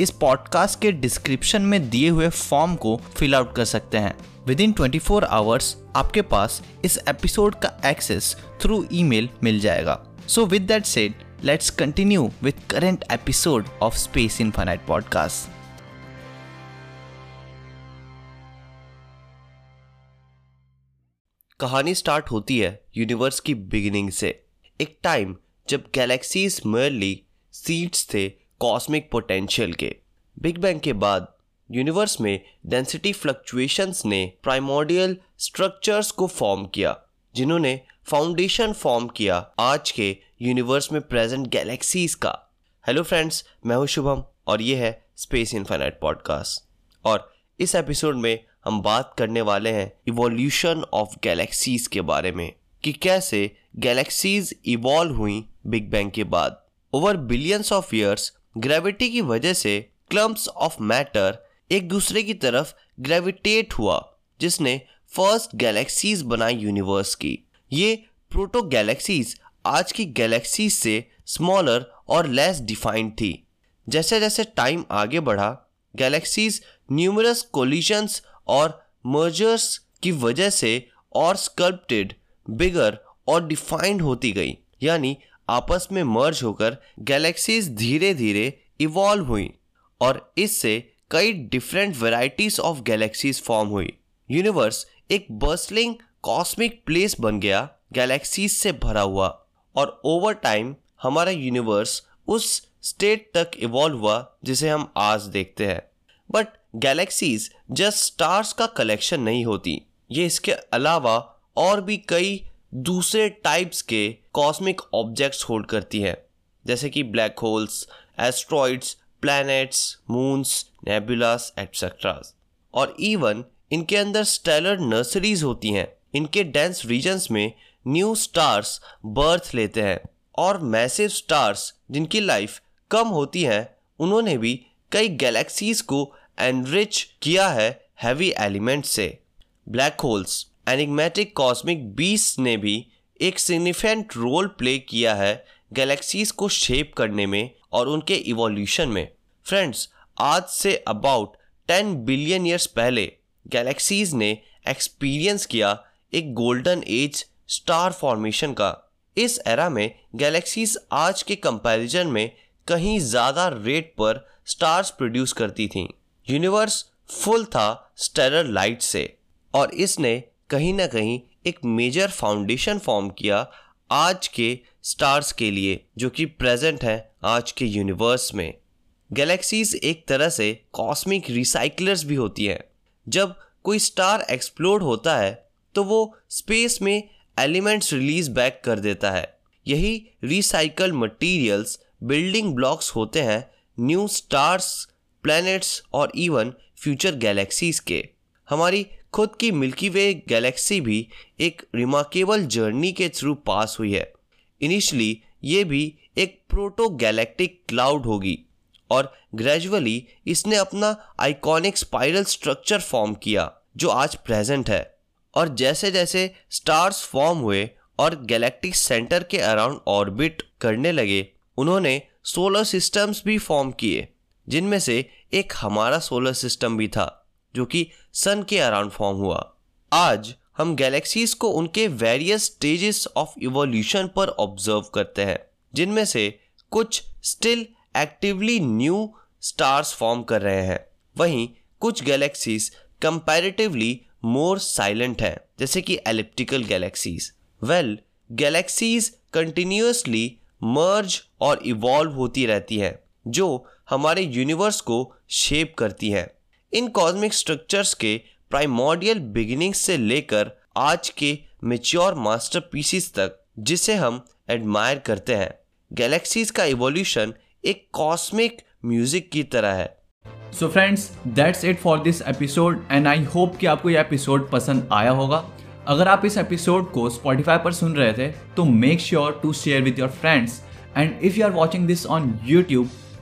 इस पॉडकास्ट के डिस्क्रिप्शन में दिए हुए फॉर्म को फिल आउट कर सकते हैं। Within twenty four hours आपके पास इस एपिसोड का एक्सेस थ्रू ईमेल मिल जाएगा। So with that said let's continue with current episode of space infinite podcast कहानी स्टार्ट होती है यूनिवर्स की बिगिनिंग से। एक टाइम जब गैलेक्सीज मर्ली सीड्स थे कॉस्मिक पोटेंशियल के। बिग बैंग के बाद यूनिवर्स में डेंसिटी फ्लक्चुएशंस ने प्राइमोडियल स्ट्रक्चर्स को फॉर्म किया, जिन्होंने फाउंडेशन फॉर्म किया आज के यूनिवर्स में प्रेजेंट गैलेक्सीज का। हेलो फ्रेंड्स मैं हूँ शुभम और ये है स्पेस इनफाइनाइट पॉडकास्ट और इस एपिसोड में हम बात करने वाले हैं इवोल्यूशन ऑफ़ गैलेक्सीज के बारे में, कि कैसे गैलेक्सीज इवॉल्व हुई बिग बैंग के बाद। Over billions of years gravity की वजह से क्लम्प्स ऑफ़ मैटर एक दूसरे की तरफ़ ग्रेविटेट हुआ, जिसने फ़र्स्ट गैलेक्सीज बनाई यूनिवर्स की। ये प्रोटो गैलेक्सीज आज की गैलेक्सीज से स्मॉलर और लेस डिफाइंड थी। जैसे जैसे टाइम आगे बढ़ा गैलेक्सीज न्यूमरस कोलिशंस और मर्जर्स की वजह से और स्कल्प्टेड बिगर और डिफाइंड होती गई। यानी आपस में मर्ज होकर गैलेक्सीज धीरे धीरे इवॉल्व हुई और इससे कई different varieties of galaxies form हुई। यूनिवर्स एक बर्सलिंग कॉस्मिक प्लेस बन गया गैलेक्सीज से भरा हुआ और ओवर टाइम हमारा यूनिवर्स उस स्टेट तक इवॉल्व हुआ, जिसे हम आज देखते हैं। बट गैलेक्सीज जस्ट स्टार्स का कलेक्शन नहीं होती। ये इसके अलावा और भी कई दूसरे टाइप्स के कॉस्मिक ऑब्जेक्ट्स होल्ड करती है, जैसे कि black holes asteroids planets moons nebulas etcetera और इवन इनके अंदर स्टेलर नर्सरीज होती हैं, इनके डेंस रीजन्स में न्यू स्टार्स बर्थ लेते हैं। और मैसिव स्टार्स जिनकी लाइफ कम होती है, उन्होंने भी कई गैलेक्सीज को एनरिच किया है हैवी एलिमेंट से। Black holes enigmatic cosmic beasts ने भी एक सिग्निफिकेंट रोल प्ले किया है गैलेक्सीज को शेप करने में और उनके इवोल्यूशन में। फ्रेंड्स आज से अबाउट टेन बिलियन ईयर्स पहले गैलेक्सीज ने एक्सपीरियंस किया एक गोल्डन एज स्टार फॉर्मेशन का। इस एरा में गैलेक्सीज आज के कंपैरिजन में कहीं ज़्यादा रेट पर स्टार्स प्रोड्यूस करती थीं। यूनिवर्स फुल था स्टेलर लाइट से और इसने कहीं ना कहीं एक मेजर फाउंडेशन फॉर्म किया आज के स्टार्स के लिए, जो कि प्रेजेंट है आज के यूनिवर्स में। गैलेक्सीज एक तरह से कॉस्मिक रिसाइकलर्स भी होती हैं। जब कोई स्टार एक्सप्लोड होता है तो वो स्पेस में एलिमेंट्स रिलीज़ बैक कर देता है। यही रिसाइकल मटेरियल्स बिल्डिंग ब्लॉक्स होते हैं न्यू स्टार्स प्लैनेट्स और इवन फ्यूचर गैलेक्सीज के। हमारी खुद की मिल्की वे गैलेक्सी भी एक रिमार्केबल जर्नी के थ्रू पास हुई है। इनिशियली, ये भी एक प्रोटो गैलेक्टिक क्लाउड होगी और ग्रेजुअली इसने अपना आइकॉनिक स्पाइरल स्ट्रक्चर फॉर्म किया, जो आज प्रेजेंट है। और जैसे जैसे स्टार्स फॉर्म हुए और गैलेक्टिक सेंटर के अराउंड ऑर्बिट करने लगे, उन्होंने सोलर सिस्टम्स भी फॉर्म किए, जिनमें से एक हमारा सोलर सिस्टम भी था। जो कि सन के अराउंड फॉर्म हुआ। आज हम गैलेक्सीज को उनके वेरियस स्टेजेस ऑफ़ इवोल्यूशन पर ऑब्ज़र्व करते हैं, जिनमें से कुछ still actively new stars form कर रहे हैं। वहीं कुछ गैलेक्सीज कंपैरेटिवली मोर साइलेंट हैं, जैसे कि elliptical galaxies well galaxies continuously merge और इवॉल्व होती रहती हैं, जो हमारे यूनिवर्स को शेप करती हैं। इन कॉस्मिक स्ट्रक्चर्स के प्राइमोडियल बिगिनिंग से लेकर आज के मेच्योर मास्टर तक, जिसे हम एडमायर करते हैं। गैलेक्सीज का इवोल्यूशन एक कॉस्मिक म्यूज़िक की तरह है। So friends that's it for this episode and I hope कि आपको ये एपिसोड पसंद आया होगा। अगर आप इस एपिसोड को स्पॉटिफाई पर सुन रहे थे तो make sure to share with your friends and if you are watching this on YouTube